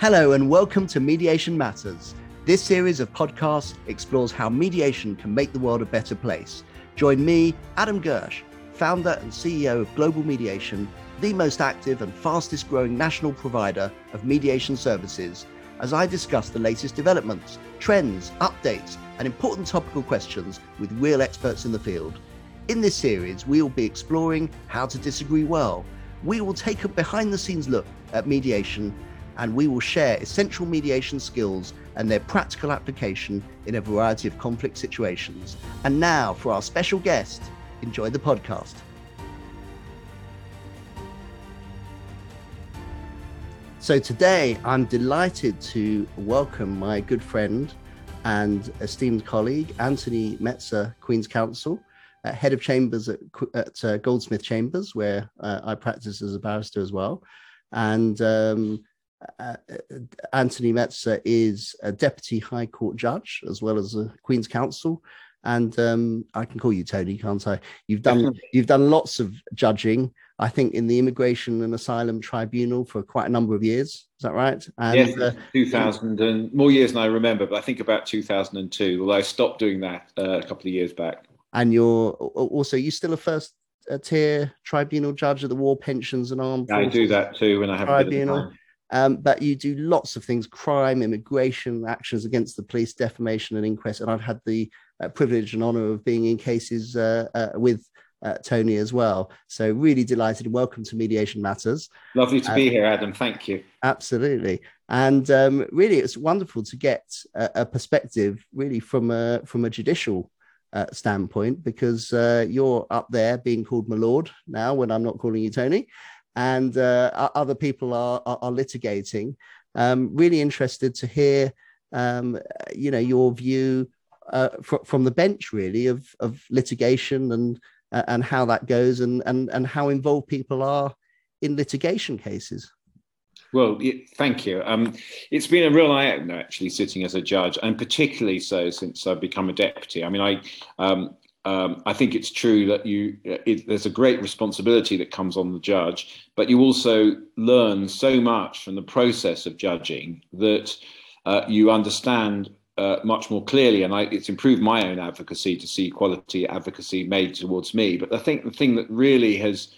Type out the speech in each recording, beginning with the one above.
Hello, and welcome to Mediation Matters. This series of podcasts explores how mediation can make the world a better place. Join me, Adam Gersch, founder and CEO of Global Mediation, the most active and fastest growing national provider of mediation services, as I discuss the latest developments, trends, updates, and important topical questions with real experts in the field. In this series, we will be exploring how to disagree well. We will take a behind the scenes look at mediation and we will share essential mediation skills and their practical application in a variety of conflict situations. And now, for our special guest, enjoy the podcast. So, today I'm delighted to welcome my good friend and esteemed colleague, Anthony Metzer, Queen's Counsel, uh, head of chambers at, at uh, Goldsmith Chambers, where uh, I practice as a barrister as well. And um, uh, Anthony Metzer is a deputy High Court judge as well as a Queen's Counsel, and um, I can call you Tony, can't I? You've done you've done lots of judging. I think in the Immigration and Asylum Tribunal for quite a number of years. Is that right? And, yes, uh, 2000 and more years than I remember, but I think about 2002. Although I stopped doing that uh, a couple of years back. And you're also you're still a first tier tribunal judge of the War Pensions and Armed. I do that too when I have a tribunal. Um, but you do lots of things crime, immigration, actions against the police, defamation, and inquest. And I've had the uh, privilege and honor of being in cases uh, uh, with uh, Tony as well. So, really delighted and welcome to Mediation Matters. Lovely to be here, Adam. Thank you. Absolutely. And um, really, it's wonderful to get a, a, perspective really from a, from a judicial uh, standpoint because uh, you're up there being called my lord now when I'm not calling you Tony and uh, other people are, are, are litigating. Um, really interested to hear, um, you know, your view uh, fr- from the bench, really, of, of litigation and uh, and how that goes, and and and how involved people are in litigation cases. Well, thank you. Um, it's been a real eye opener actually sitting as a judge, and particularly so since I've become a deputy. I mean, I um, um, I think it's true that you it, there's a great responsibility that comes on the judge, but you also learn so much from the process of judging that uh, you understand uh, much more clearly. And I, it's improved my own advocacy to see quality advocacy made towards me. But I think the thing that really has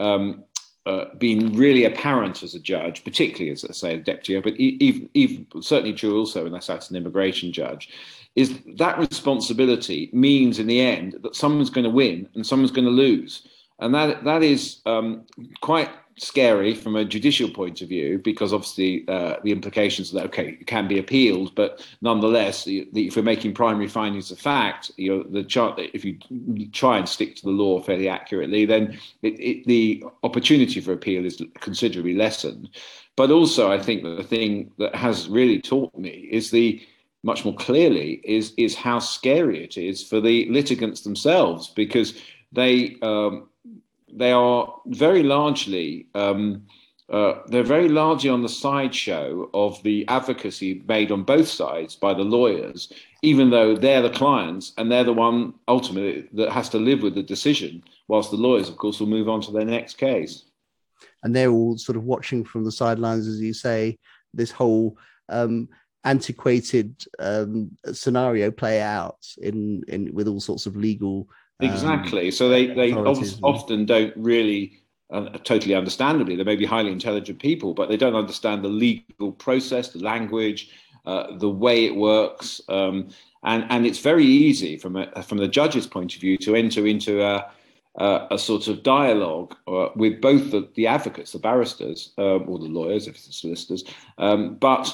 um, uh, been really apparent as a judge, particularly as I say a deputy, but even, even certainly true also when I sat an immigration judge, is that responsibility means in the end that someone's going to win and someone's going to lose. And that that is um, quite scary from a judicial point of view because obviously uh, the implications that okay it can be appealed but nonetheless the, the, if we're making primary findings of fact you know the chart if you try and stick to the law fairly accurately then it, it, the opportunity for appeal is considerably lessened. But also i think that the thing that has really taught me is the much more clearly is is how scary it is for the litigants themselves because they um, they are very largely um, uh, they're very largely on the sideshow of the advocacy made on both sides by the lawyers, even though they're the clients and they're the one ultimately that has to live with the decision, whilst the lawyers, of course, will move on to their next case. And they're all sort of watching from the sidelines, as you say, this whole um, antiquated um, scenario play out in, in with all sorts of legal. Um, exactly. So they they often don't really. Uh, totally understandably, they may be highly intelligent people, but they don't understand the legal process, the language, uh, the way it works, um, and and it's very easy from a, from the judge's point of view to enter into a uh, a sort of dialogue uh, with both the, the, advocates, the barristers, um, or the lawyers, if it's the solicitors, um, but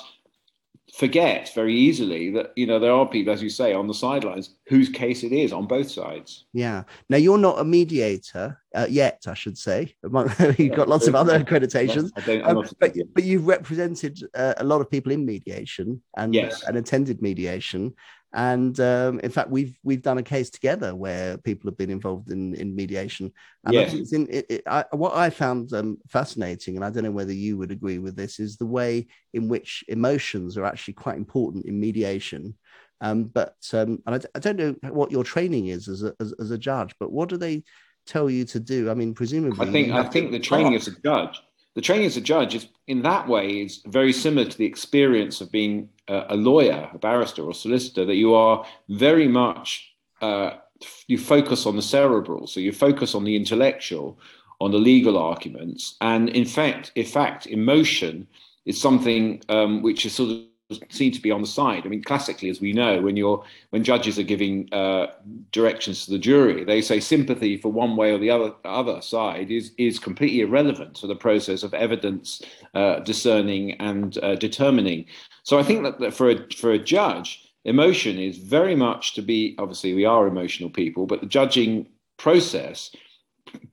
forget very easily that you know there are people, as you say, on the sidelines whose case it is on both sides. Yeah. Now you're not a mediator uh, yet, I should say. You've got lots of other accreditations, um, but, but you've represented uh, a lot of people in mediation and yes. and attended mediation. And um, in fact, we've we've done a case together where people have been involved in, in mediation. And yes. I in, it, it, I, what I found um, fascinating, and I don't know whether you would agree with this, is the way in which emotions are actually quite important in mediation. Um, but um, and I, I, don't know what your training is as a as, as, a judge, but what do they tell you to do? I mean, presumably, I think I think the training as a judge the training as a judge is in that way is very similar to the experience of being a, a lawyer, a barrister, or solicitor. That you are very much uh, you focus on the cerebral, so you focus on the intellectual, on the legal arguments, and in fact, in fact, emotion is something um, which is sort of seen to be on the side. I mean, classically, as we know, when you're when judges are giving uh, directions to the jury, they say sympathy for one way or the other other side is is completely irrelevant to the process of evidence uh, discerning and uh, determining. So I think that, that for a for a judge, emotion is very much to be. Obviously, we are emotional people, but the judging process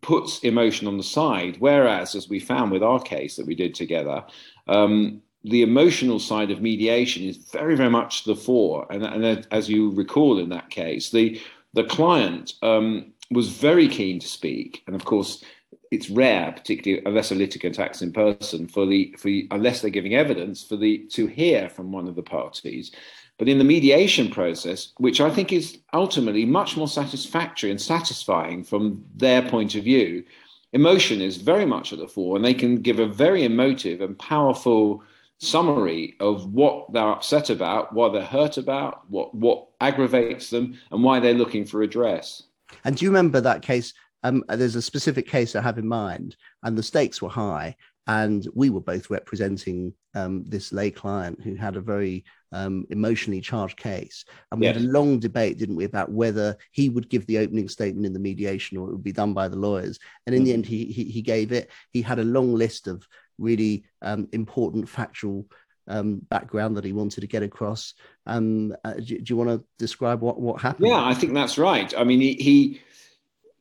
puts emotion on the side. Whereas, as we found with our case that we did together. Um, the emotional side of mediation is very, very much the fore. And, and as you recall in that case, the, the client um, was very keen to speak. And of course, it's rare, particularly unless a litigant acts in person, for the for unless they're giving evidence for the to hear from one of the parties. But in the mediation process, which I think is ultimately much more satisfactory and satisfying from their point of view, emotion is very much at the fore, and they can give a very emotive and powerful summary of what they're upset about, what they're hurt about, what what aggravates them, and why they're looking for redress. And do you remember that case? Um, there's a specific case I have in mind, and the stakes were high, and we were both representing um, this lay client who had a very um, emotionally charged case. And we yes. had a long debate, didn't we, about whether he would give the opening statement in the mediation or it would be done by the lawyers. And in mm-hmm. the end, he, he, he gave it. He had a long list of really um, important factual um, background that he wanted to get across. Um, uh, do, do, you want to describe what, what happened? Yeah, I think that's right. I mean, he, he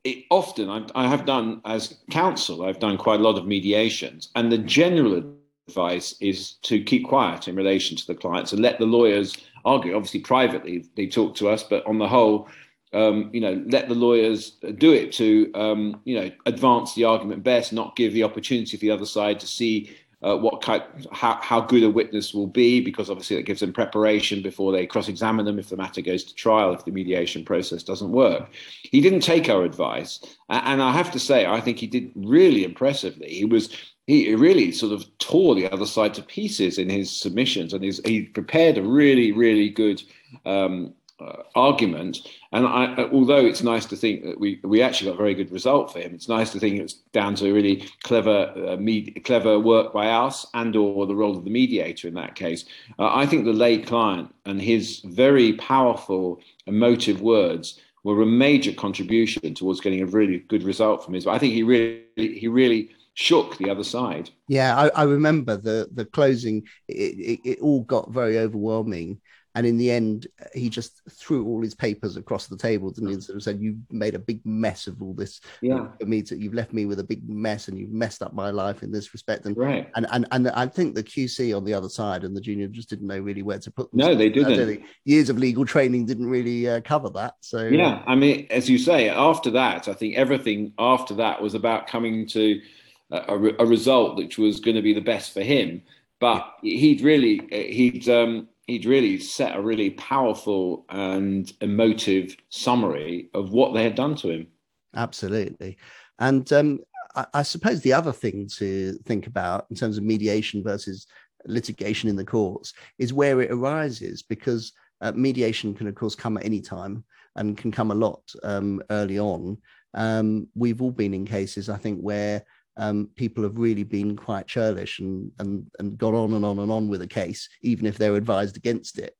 it, often I, I, have done as counsel, I've done quite a lot of mediations, and the general advice is to keep quiet in relation to the clients and let the lawyers argue. Obviously, privately they talk to us, but on the whole, um, you know, let the lawyers do it to, um, you know, advance the argument best, not give the opportunity for the other side to see uh, what kind, how, how good a witness will be, because obviously that gives them preparation before they cross-examine them if the matter goes to trial, if the mediation process doesn't work. He didn't take our advice, and I have to say, I think he did really impressively. He was he really sort of tore the other side to pieces in his submissions, and he prepared a really, really good um, uh, argument. And I, uh, although it's nice to think that we, we actually got a very good result for him, it's nice to think it's down to really clever uh, med- clever work by us and or the role of the mediator in that case. Uh, I think the lay client and his very powerful emotive words were a major contribution towards getting a really good result from his. I think he really he really shook the other side. Yeah, I, I remember the the closing. It, it, it all got very overwhelming and in the end, he just threw all his papers across the table and he sort of said, "You've made a big mess of all this yeah. for me. To, you've left me with a big mess, and you've messed up my life in this respect." And right. and and and I think the QC on the other side and the junior just didn't know really where to put. Them. No, they didn't. Years of legal training didn't really uh, cover that. So yeah, I mean, as you say, after that, I think everything after that was about coming to a, a result which was going to be the best for him. But yeah. he'd really he'd um, he'd really set a really powerful and emotive summary of what they had done to him. Absolutely. And um, I, I, suppose the other thing to think about in terms of mediation versus litigation in the courts is where it arises, because uh, mediation can, of course, come at any time and can come a lot um, early on. Um, we've all been in cases, I think, where um, people have really been quite churlish and, and and gone on and on and on with a case, even if they're advised against it.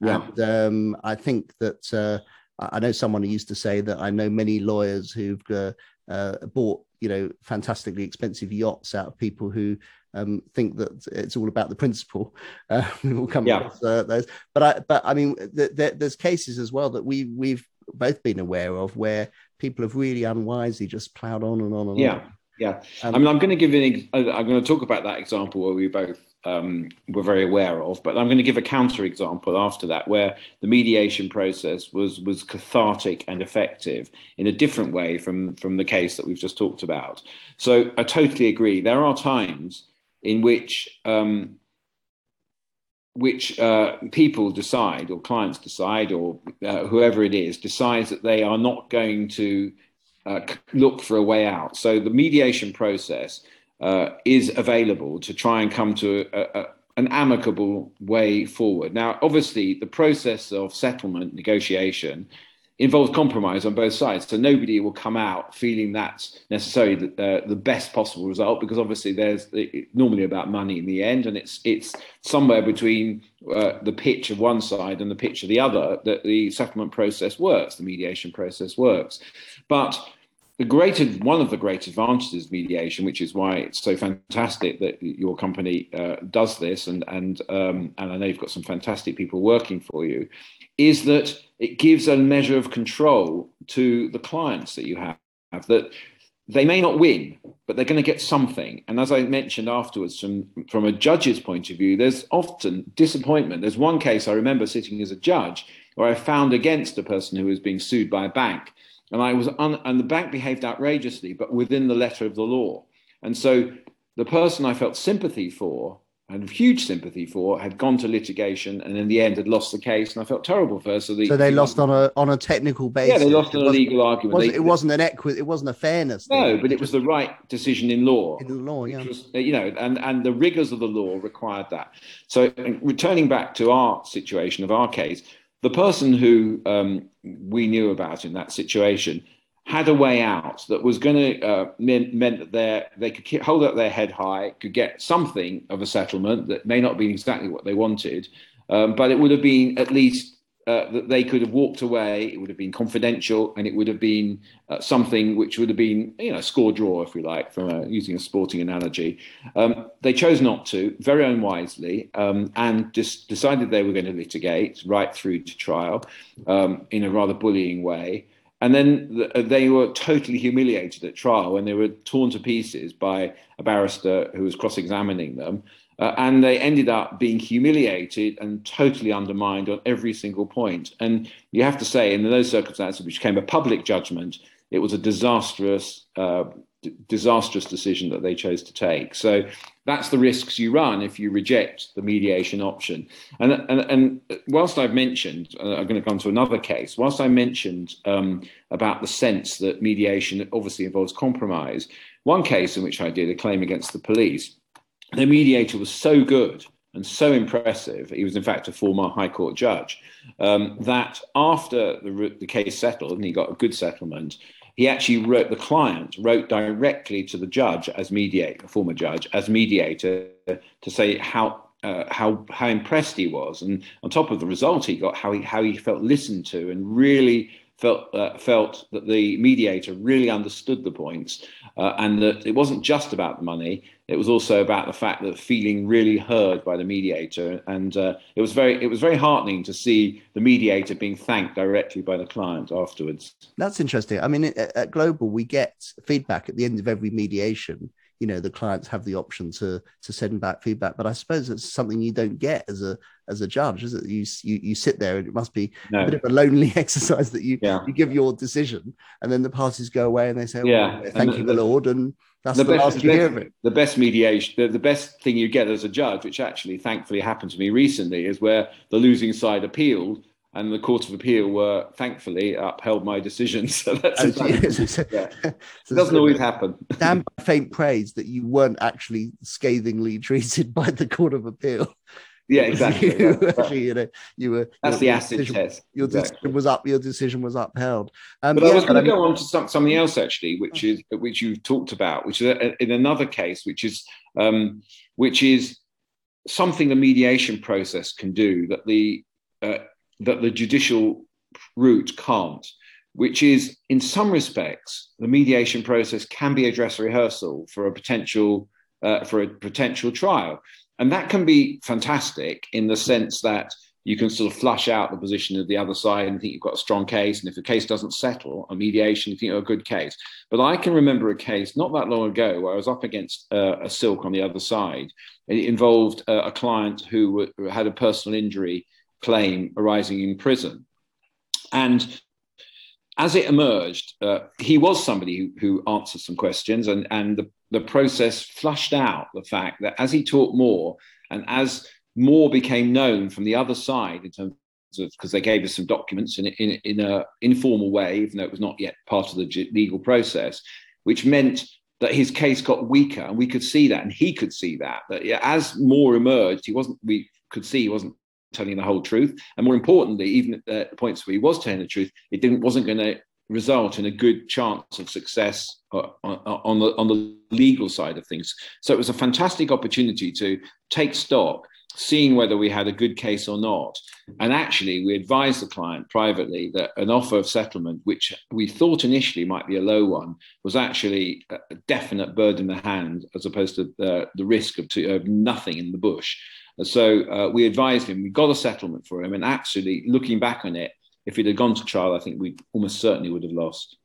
Yeah. And um, I think that uh, I know someone who used to say that I know many lawyers who've uh, uh, bought you know fantastically expensive yachts out of people who um, think that it's all about the principle. Uh, we'll come yeah. across uh, those, but I but I mean th- th- there's cases as well that we we've both been aware of where people have really unwisely just ploughed on and on and yeah. on. Yeah, um, I mean, I'm going to give an. I'm going to talk about that example where we both um, were very aware of, but I'm going to give a counter example after that, where the mediation process was was cathartic and effective in a different way from from the case that we've just talked about. So I totally agree. There are times in which um, which uh, people decide, or clients decide, or uh, whoever it is decides that they are not going to uh, look for a way out. So the mediation process uh, is available to try and come to a, a, an amicable way forward. Now, obviously, the process of settlement negotiation involves compromise on both sides. So nobody will come out feeling that's necessarily the, uh, the best possible result because obviously there's normally about money in the end, and it's it's somewhere between uh, the pitch of one side and the pitch of the other that the settlement process works, the mediation process works. But the great one of the great advantages of mediation, which is why it's so fantastic that your company uh, does this, and and um, and I know you've got some fantastic people working for you, is that it gives a measure of control to the clients that you have. That they may not win, but they're going to get something. And as I mentioned afterwards, from from a judge's point of view, there's often disappointment. There's one case I remember sitting as a judge where I found against a person who was being sued by a bank and I was un, and the bank behaved outrageously, but within the letter of the law. And so the person I felt sympathy for and huge sympathy for had gone to litigation and in the end had lost the case and I felt terrible for her. So, the, so they lost on a on a technical basis. Yeah, they lost on a legal argument. Wasn't, they, it wasn't an equi- it wasn't a fairness. Thing. No, but it was the right decision in law. In the law, yeah. Was, you know, and and the rigors of the law required that. So returning back to our situation of our case, the person who um, we knew about in that situation had a way out that was going to uh, mean, meant that they could keep, hold up their head high, could get something of a settlement that may not be exactly what they wanted, um, but it would have been at least uh, that they could have walked away. It would have been confidential, and it would have been uh, something which would have been, you know, score draw, if we like, from a, using a sporting analogy. Um, they chose not to, very unwisely, um, and just decided they were going to litigate right through to trial um, in a rather bullying way. And then they were totally humiliated at trial when they were torn to pieces by a barrister who was cross-examining them. Uh, and they ended up being humiliated and totally undermined on every single point. And you have to say, in those circumstances, which came a public judgment, it was a disastrous, uh, disastrous decision that they chose to take. So that's the risks you run if you reject the mediation option. And, and, and whilst I've mentioned, uh, I'm going to come to another case, whilst I mentioned um, about the sense that mediation obviously involves compromise, one case in which I did a claim against the police the mediator was so good and so impressive, he was in fact a former High Court judge, um, that after the, the case settled and he got a good settlement, he actually wrote, the client wrote directly to the judge as mediator, former judge, as mediator to say how uh, how how impressed he was, and on top of the result he got, how he how he felt listened to and really felt uh, felt that the mediator really understood the points uh, and that it wasn't just about the money it was also about the fact that feeling really heard by the mediator and uh, it was very it was very heartening to see the mediator being thanked directly by the client afterwards. That's interesting. I mean at, at global we get feedback at the end of every mediation you know the clients have the option to to send back feedback but i suppose it's something you don't get as a as a judge is it you you, you sit there and it must be no. a bit of a lonely exercise that you yeah. you give your decision and then the parties go away and they say well, yeah oh, thank and you the, lord and that's the, the best, last you hear of it the best mediation the, the best thing you get as a judge which actually thankfully happened to me recently is where the losing side appealed and the Court of Appeal were thankfully upheld my decision. So that's oh, yeah. it doesn't always happen. damn faint praise that you weren't actually scathingly treated by the Court of Appeal. Yeah, exactly. you, yeah. Actually, you know, you were. That's the acid decision, test. Your exactly. decision was up. Your decision was upheld. Um, but yeah, I was going to go on to something else actually, which is which you've talked about, which is a, in another case, which is um, which is something the mediation process can do that the uh, that the judicial route can't, which is in some respects, the mediation process can be a dress rehearsal for a potential uh, for a potential trial. And that can be fantastic in the sense that you can sort of flush out the position of the other side and think you've got a strong case. And if the case doesn't settle a mediation, you think you're a good case. But I can remember a case not that long ago where I was up against uh, a silk on the other side. It involved uh, a client who w- had a personal injury claim arising in prison. And as it emerged, uh, he was somebody who, who, answered some questions, and, and the, the process flushed out the fact that as he talked more and as more became known from the other side in terms of because they gave us some documents in, in, in an informal way, even though it was not yet part of the legal process, which meant that his case got weaker, and we could see that, and he could see that. That as more emerged, he wasn't. We could see he wasn't telling the whole truth, and more importantly, even at the points where he was telling the truth, it didn't wasn't going to result in a good chance of success uh, on, on, the on the legal side of things. So it was a fantastic opportunity to take stock seeing whether we had a good case or not. And actually, we advised the client privately that an offer of settlement, which we thought initially might be a low one, was actually a definite bird in the hand as opposed to the, the risk of, of nothing in the bush. So uh, we advised him, we got a settlement for him. And actually, looking back on it, if it had gone to trial, I think we almost certainly would have lost.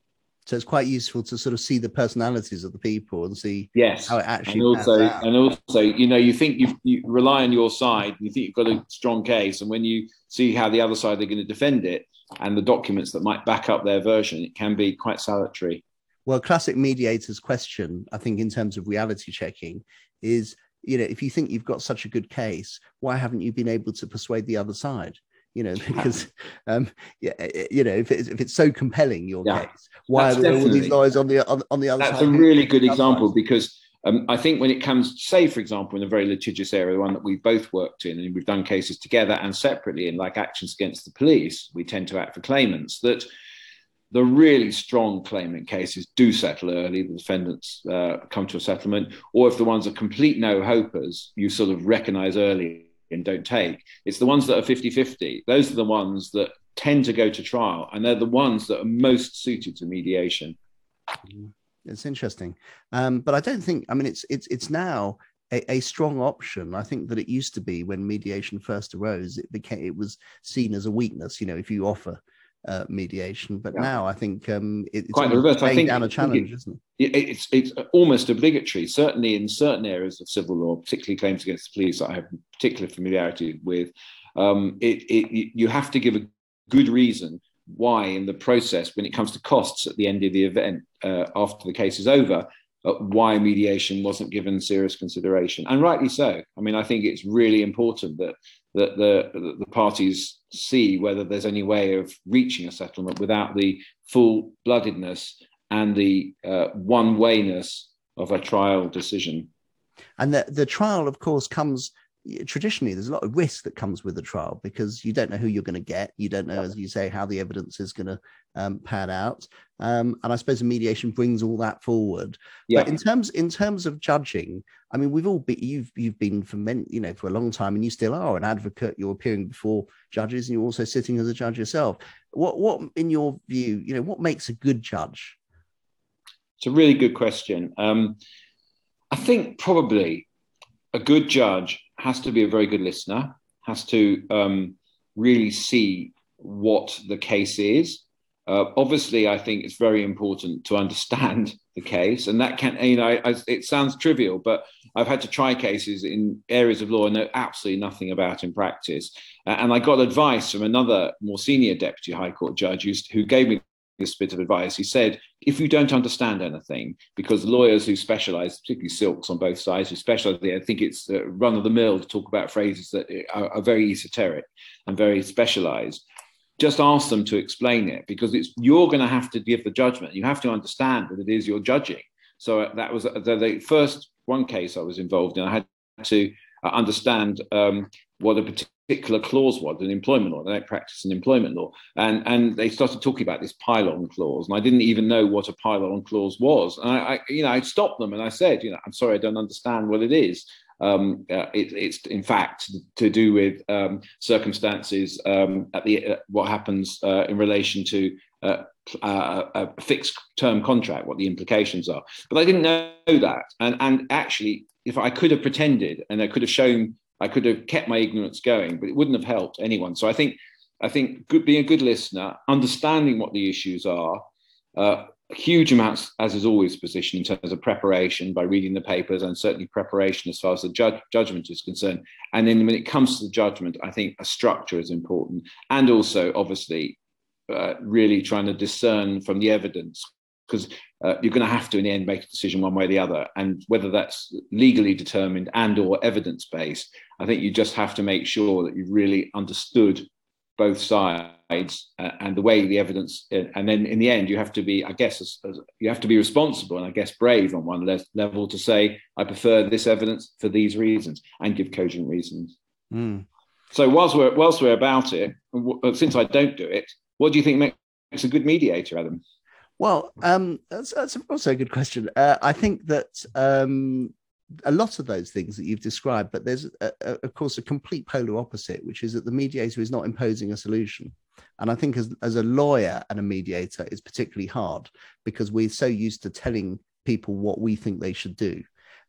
So it's quite useful to sort of see the personalities of the people and see yes. how it actually and also and also you know you think you rely on your side you think you've got a strong case and when you see how the other side are going to defend it and the documents that might back up their version it can be quite salutary. Well, classic mediator's question, I think, in terms of reality checking, is you know if you think you've got such a good case, why haven't you been able to persuade the other side? you know, because um, yeah, eh, eh, you know, if it's, if it's so compelling your yeah, case, why are there all these lawyers on the on, on the other that's side? That's a really good example because um, I think when it comes, say, for example, in a very litigious area, the one that we've both worked in, and we've done cases together and separately, in like actions against the police, we tend to act for claimants. That the really strong claimant cases do settle early. The defendants uh, come to a settlement, or if the ones are complete no hopers, you sort of recognise early and don't take. It's the ones that are 50 50. Those are the ones that tend to go to trial, and they're the ones that are most suited to mediation. It's interesting, um, but I don't think. I mean, it's it's it's now a, a, strong option. I think that it used to be when mediation first arose, it became it was seen as a weakness. You know, if you offer uh, mediation. But yeah. now I think um, it, it's quite the reverse. I think down a challenge, it, isn't it? It's it's almost obligatory. Certainly in certain areas of civil law, particularly claims against the police that I have particular familiarity with, um, it, it you have to give a good reason why in the process when it comes to costs at the end of the event uh, after the case is over uh, why mediation wasn't given serious consideration, and rightly so. I mean, I think it's really important that that the the parties see whether there's any way of reaching a settlement without the full bloodedness and the uh, one wayness of a trial decision. And the the trial, of course, comes traditionally there's a lot of risk that comes with the trial because you don't know who you're going to get. You don't know as you say how the evidence is going to um, pan out. Um, and i suppose the mediation brings all that forward. Yeah. but in terms in terms of judging i mean we've all been you've you've been for many you know for a long time and you still are an advocate. You're appearing before judges and you're also sitting as a judge yourself. What what in your view you know what makes a good judge? It's a really good question. Um, i think probably a good judge has to be a very good listener, has to um, really see what the case is. Uh, obviously, I think it's very important to understand the case, and that can, you know, I, it sounds trivial, but I've had to try cases in areas of law I know absolutely nothing about in practice. Uh, and I got advice from another more senior deputy high court judge who gave me this bit of advice. He said, if you don't understand anything, because lawyers who specialize, particularly silks on both sides, who specialize, I think it's uh, run of the mill to talk about phrases that are, are very esoteric and very specialized. Just ask them to explain it because it's you're going to have to give the judgment. You have to understand what it is you're judging. So uh, that was uh, the, the first one case I was involved in. I had to uh, understand um, what a particular clause was in employment law. They don't practice in employment law. And, and they started talking about this pile-on clause. And I didn't even know what a pile-on clause was. And I, I, you know, I stopped them and I said, you know, I'm sorry, I don't understand what it is. Um, uh, it, it's in fact to do with um, circumstances um, at the uh, what happens uh, in relation to uh, uh, a fixed term contract, what the implications are. But I didn't know that, and and actually, if I could have pretended and I could have shown I could have kept my ignorance going, but it wouldn't have helped anyone. So I think I think good, being a good listener, understanding what the issues are, uh, huge amounts, as is always position in terms of preparation by reading the papers and certainly preparation as far as the judgment is concerned. And then when it comes to the judgment, I think a structure is important, and also obviously uh, really trying to discern from the evidence because uh, you're going to have to in the end make a decision one way or the other and whether that's legally determined and or evidence based i think you just have to make sure that you've really understood both sides uh, and the way the evidence, uh, and then in the end, you have to be, I guess, as, as, you have to be responsible and I guess brave on one le- level to say, I prefer this evidence for these reasons and give cogent reasons. Mm. So whilst we're whilst we're about it, since I don't do it, what do you think makes a good mediator, Adam? Well, um, that's, that's, also a good question. Uh, I think that um, a lot of those things that you've described, but there's, a, a, of course, a complete polar opposite, which is that the mediator is not imposing a solution. And I think as, as a lawyer and a mediator, it's particularly hard because we're so used to telling people what we think they should do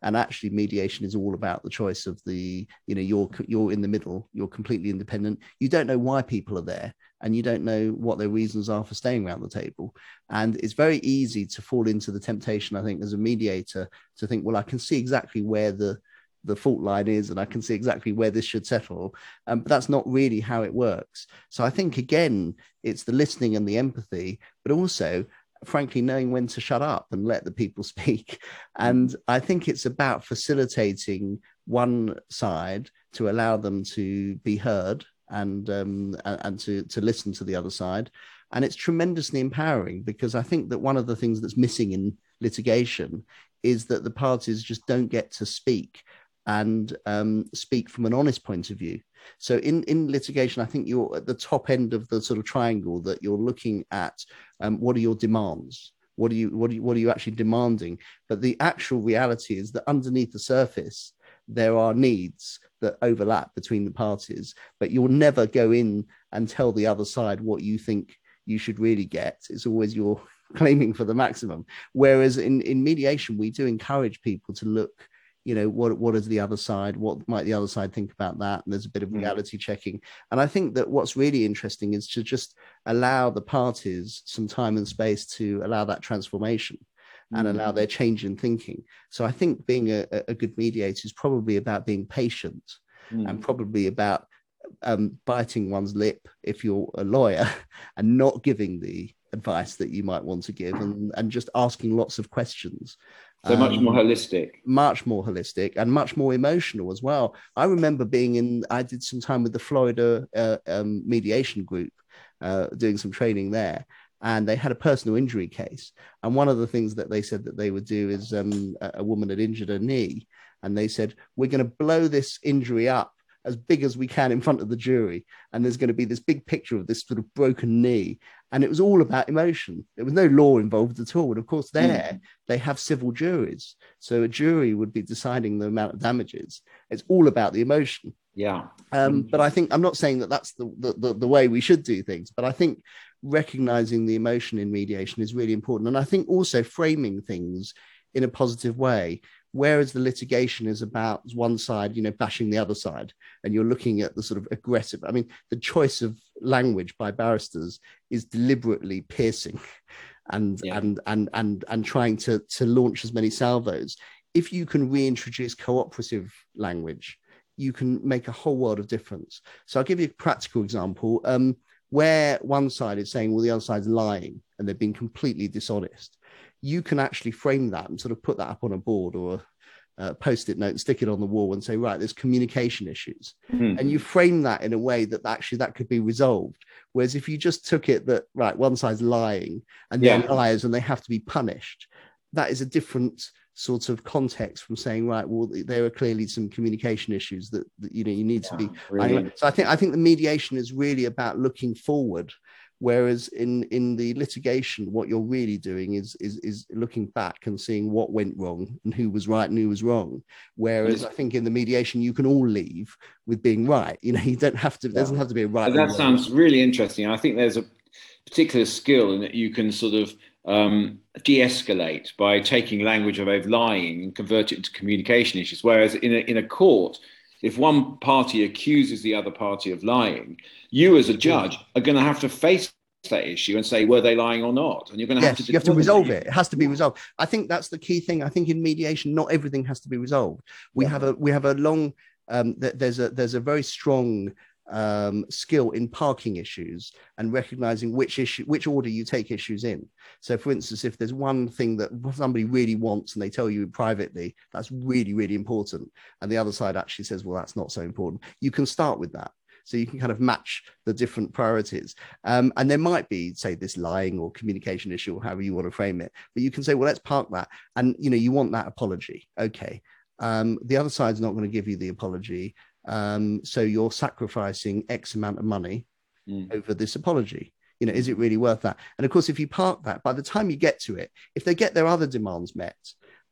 and actually mediation is all about the choice of the you know you're you're in the middle you're completely independent you don't know why people are there and you don't know what their reasons are for staying around the table. And it's very easy to fall into the temptation i think as a mediator to think well i can see exactly where the the fault line is and i can see exactly where this should settle. Um, but that's not really how it works. So i think again it's the listening and the empathy but also frankly knowing when to shut up and let the people speak. And i think it's about facilitating one side to allow them to be heard and um, and to to listen to the other side and it's tremendously empowering because i think that one of the things that's missing in litigation is that the parties just don't get to speak and um, speak from an honest point of view so in, in litigation, I think you're at the top end of the sort of triangle that you're looking at um, what are your demands? What are you what are you, what are you actually demanding? But the actual reality is that underneath the surface, there are needs that overlap between the parties, but you'll never go in and tell the other side what you think you should really get. It's always you're claiming for the maximum. Whereas in, in mediation, we do encourage people to look you know what what is the other side what might the other side think about that and there's a bit of mm. reality mm. checking and i think that what's really interesting is to just allow the parties some time and space to allow that transformation and mm. allow their change in thinking so i think being a, a good mediator is probably about being patient mm. and probably about um, biting one's lip if you're a lawyer and not giving the advice that you might want to give and, and just asking lots of questions so much more um, holistic. Much more holistic and much more emotional as well. I remember being in, I did some time with the Florida uh, um, mediation group, uh, doing some training there. And they had a personal injury case. And one of the things that they said that they would do is um, a woman had injured her knee. And they said, We're going to blow this injury up as big as we can in front of the jury. And there's going to be this big picture of this sort of broken knee. And it was all about emotion. There was no law involved at all. And of course, there mm. they have civil juries. So a jury would be deciding the amount of damages. It's all about the emotion. Yeah. Um, but I think I'm not saying that that's the, the, the, the way we should do things, but I think recognizing the emotion in mediation is really important. And I think also framing things in a positive way whereas the litigation is about one side you know bashing the other side and you're looking at the sort of aggressive i mean the choice of language by barristers is deliberately piercing and yeah. and and and and trying to to launch as many salvos if you can reintroduce cooperative language you can make a whole world of difference so i'll give you a practical example um, where one side is saying well the other side's lying and they've been completely dishonest you can actually frame that and sort of put that up on a board or a post-it note and stick it on the wall and say right there's communication issues mm-hmm. and you frame that in a way that actually that could be resolved whereas if you just took it that right one side's lying and they're yeah. liars and they have to be punished that is a different sort of context from saying right well there are clearly some communication issues that, that you know you need yeah, to be really. so i think i think the mediation is really about looking forward Whereas in in the litigation, what you're really doing is is is looking back and seeing what went wrong and who was right and who was wrong. Whereas I think in the mediation, you can all leave with being right. You know, you don't have to. There doesn't have to be a right. That sounds really interesting. I think there's a particular skill in that you can sort of um, de-escalate by taking language of lying and convert it into communication issues. Whereas in a, in a court, if one party accuses the other party of lying, you as a judge are going to have to face that issue and say were they lying or not? And you're going to yes, have to you have to resolve it. It has to be resolved. I think that's the key thing. I think in mediation not everything has to be resolved. We yeah. have a we have a long um, there's a there's a very strong um, skill in parking issues and recognizing which issue which order you take issues in so for instance if there's one thing that somebody really wants and they tell you privately that's really really important and the other side actually says well that's not so important you can start with that So you can kind of match the different priorities. Um, and there might be, say, this lying or communication issue, or however you want to frame it. But you can say, well, let's park that. And you know, you want that apology. Okay. Um, the other side's not going to give you the apology. Um, so you're sacrificing X amount of money mm. over this apology. You know, is it really worth that? And of course, if you park that, by the time you get to it, if they get their other demands met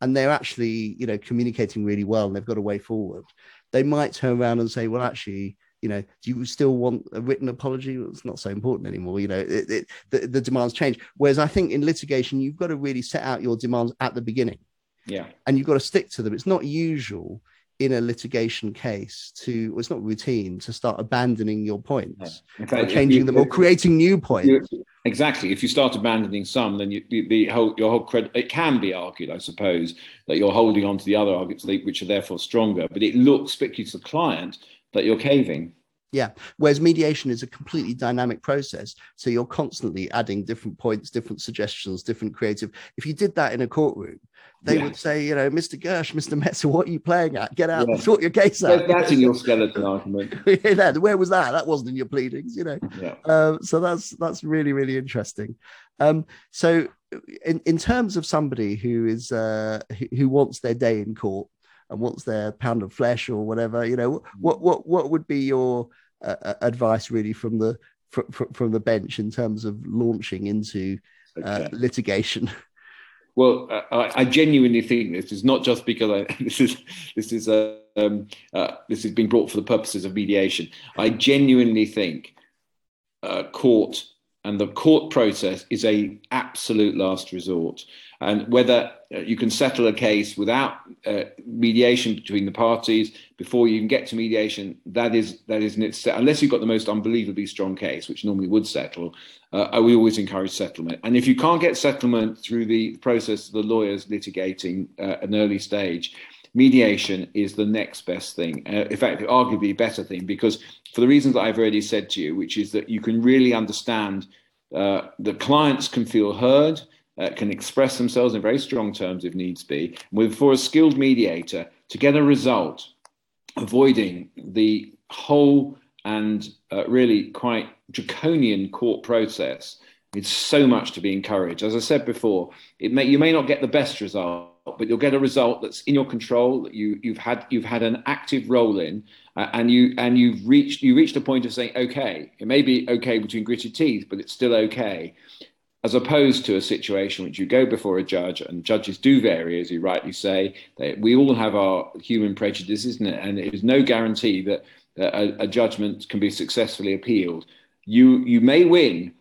and they're actually, you know, communicating really well and they've got a way forward, they might turn around and say, well, actually, you know, do you still want a written apology? Well, it's not so important anymore. You know, it, it, the, the demands change. Whereas I think in litigation, you've got to really set out your demands at the beginning. Yeah. And you've got to stick to them. It's not usual in a litigation case to well, it's not routine to start abandoning your points. Fact, or changing you, them or creating new points. Exactly. If you start abandoning some then you, the, the whole your whole credit it can be argued i suppose that you're holding on to the other arguments which are therefore stronger but it looks particularly to the client that you're caving yeah. Whereas mediation is a completely dynamic process. So you're constantly adding different points, different suggestions, different creative. If you did that in a courtroom, they yeah. would say, you know, Mr. Gersch, Mr. Metzer, what are you playing at? Get out yeah. and sort your case out. That's in your skeleton argument. yeah, where was that? That wasn't in your pleadings, you know. Yeah. Um, so that's that's really, really interesting. Um, so in, in terms of somebody who is uh, who, who wants their day in court, and wants their pound of flesh or whatever you know what what what would be your uh, uh advice really from the from, from the bench in terms of launching into uh, okay. litigation? Well I, I, genuinely think this is not just because I, this is this is uh, um, uh, this is being brought for the purposes of mediation. I genuinely think uh, court and the court process is a absolute last resort. And whether uh, you can settle a case without uh, mediation between the parties. Before you can get to mediation that is that is unless you've got the most unbelievably strong case which normally would settle uh, we always encourage settlement. And if you can't get settlement through the process of the lawyers litigating uh, an early stage mediation is the next best thing. Uh, in fact arguably a better thing because for the reasons that i've already said to you which is that you can really understand uh, the clients can feel heard uh, can express themselves in very strong terms if needs be. With for a skilled mediator to get a result, avoiding the whole and uh, really quite draconian court process. It's so much to be encouraged. As I said before, it may you may not get the best result, but you'll get a result that's in your control that you you've had you've had an active role in, uh, and you and you've reached you reached a point of saying okay, it may be okay between gritted teeth, but it's still okay as opposed to a situation which you go before a judge and judges do vary, as you rightly say. They, we all have our human prejudices, and it is no guarantee that a, a, judgment can be successfully appealed. You you may win,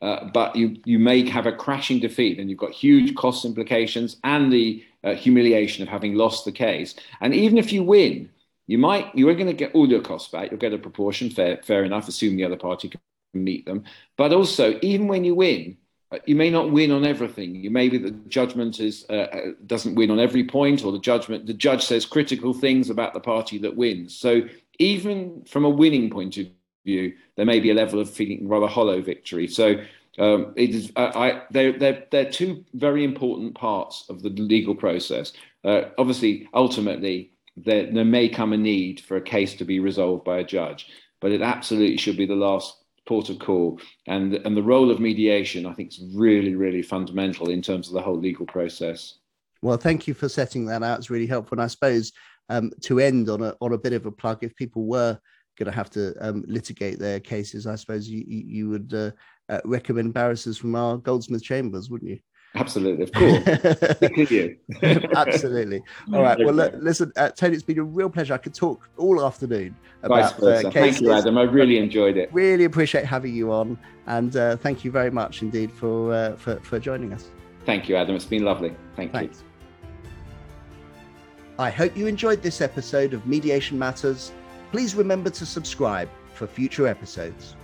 uh, but you you may have a crashing defeat, and you've got huge cost implications and the uh, humiliation of having lost the case. And even if you win, you might you are going to get all your costs back. You'll get a proportion, fair fair enough, assuming the other party can meet them. But also, even when you win you may not win on everything. You may be the judgment is uh, uh, doesn't win on every point, or the judgment the judge says critical things about the party that wins. So even from a winning point of view, there may be a level of feeling rather hollow victory. So um, it is uh, I, they're, they're, they're two very important parts of the legal process. Uh, obviously, ultimately, there, there may come a need for a case to be resolved by a judge, but it absolutely should be the last port of call. And, and the role of mediation, I think, is really, really fundamental in terms of the whole legal process. Well, thank you for setting that out. It's really helpful. And I suppose um, to end on a, on a bit of a plug, if people were going to have to um, litigate their cases, I suppose you, you would uh, uh, recommend barristers from our Goldsmith chambers, wouldn't you? Absolutely, of course. you. Absolutely. All right. Well, listen, uh, Tony, it's been a real pleasure. I could talk all afternoon about uh, cases. Thank you, Adam. I really enjoyed it. Really appreciate having you on, and uh, thank you very much indeed for, uh, for for joining us. Thank you, Adam. It's been lovely. Thank Thanks. you. I hope you enjoyed this episode of Mediation Matters. Please remember to subscribe for future episodes.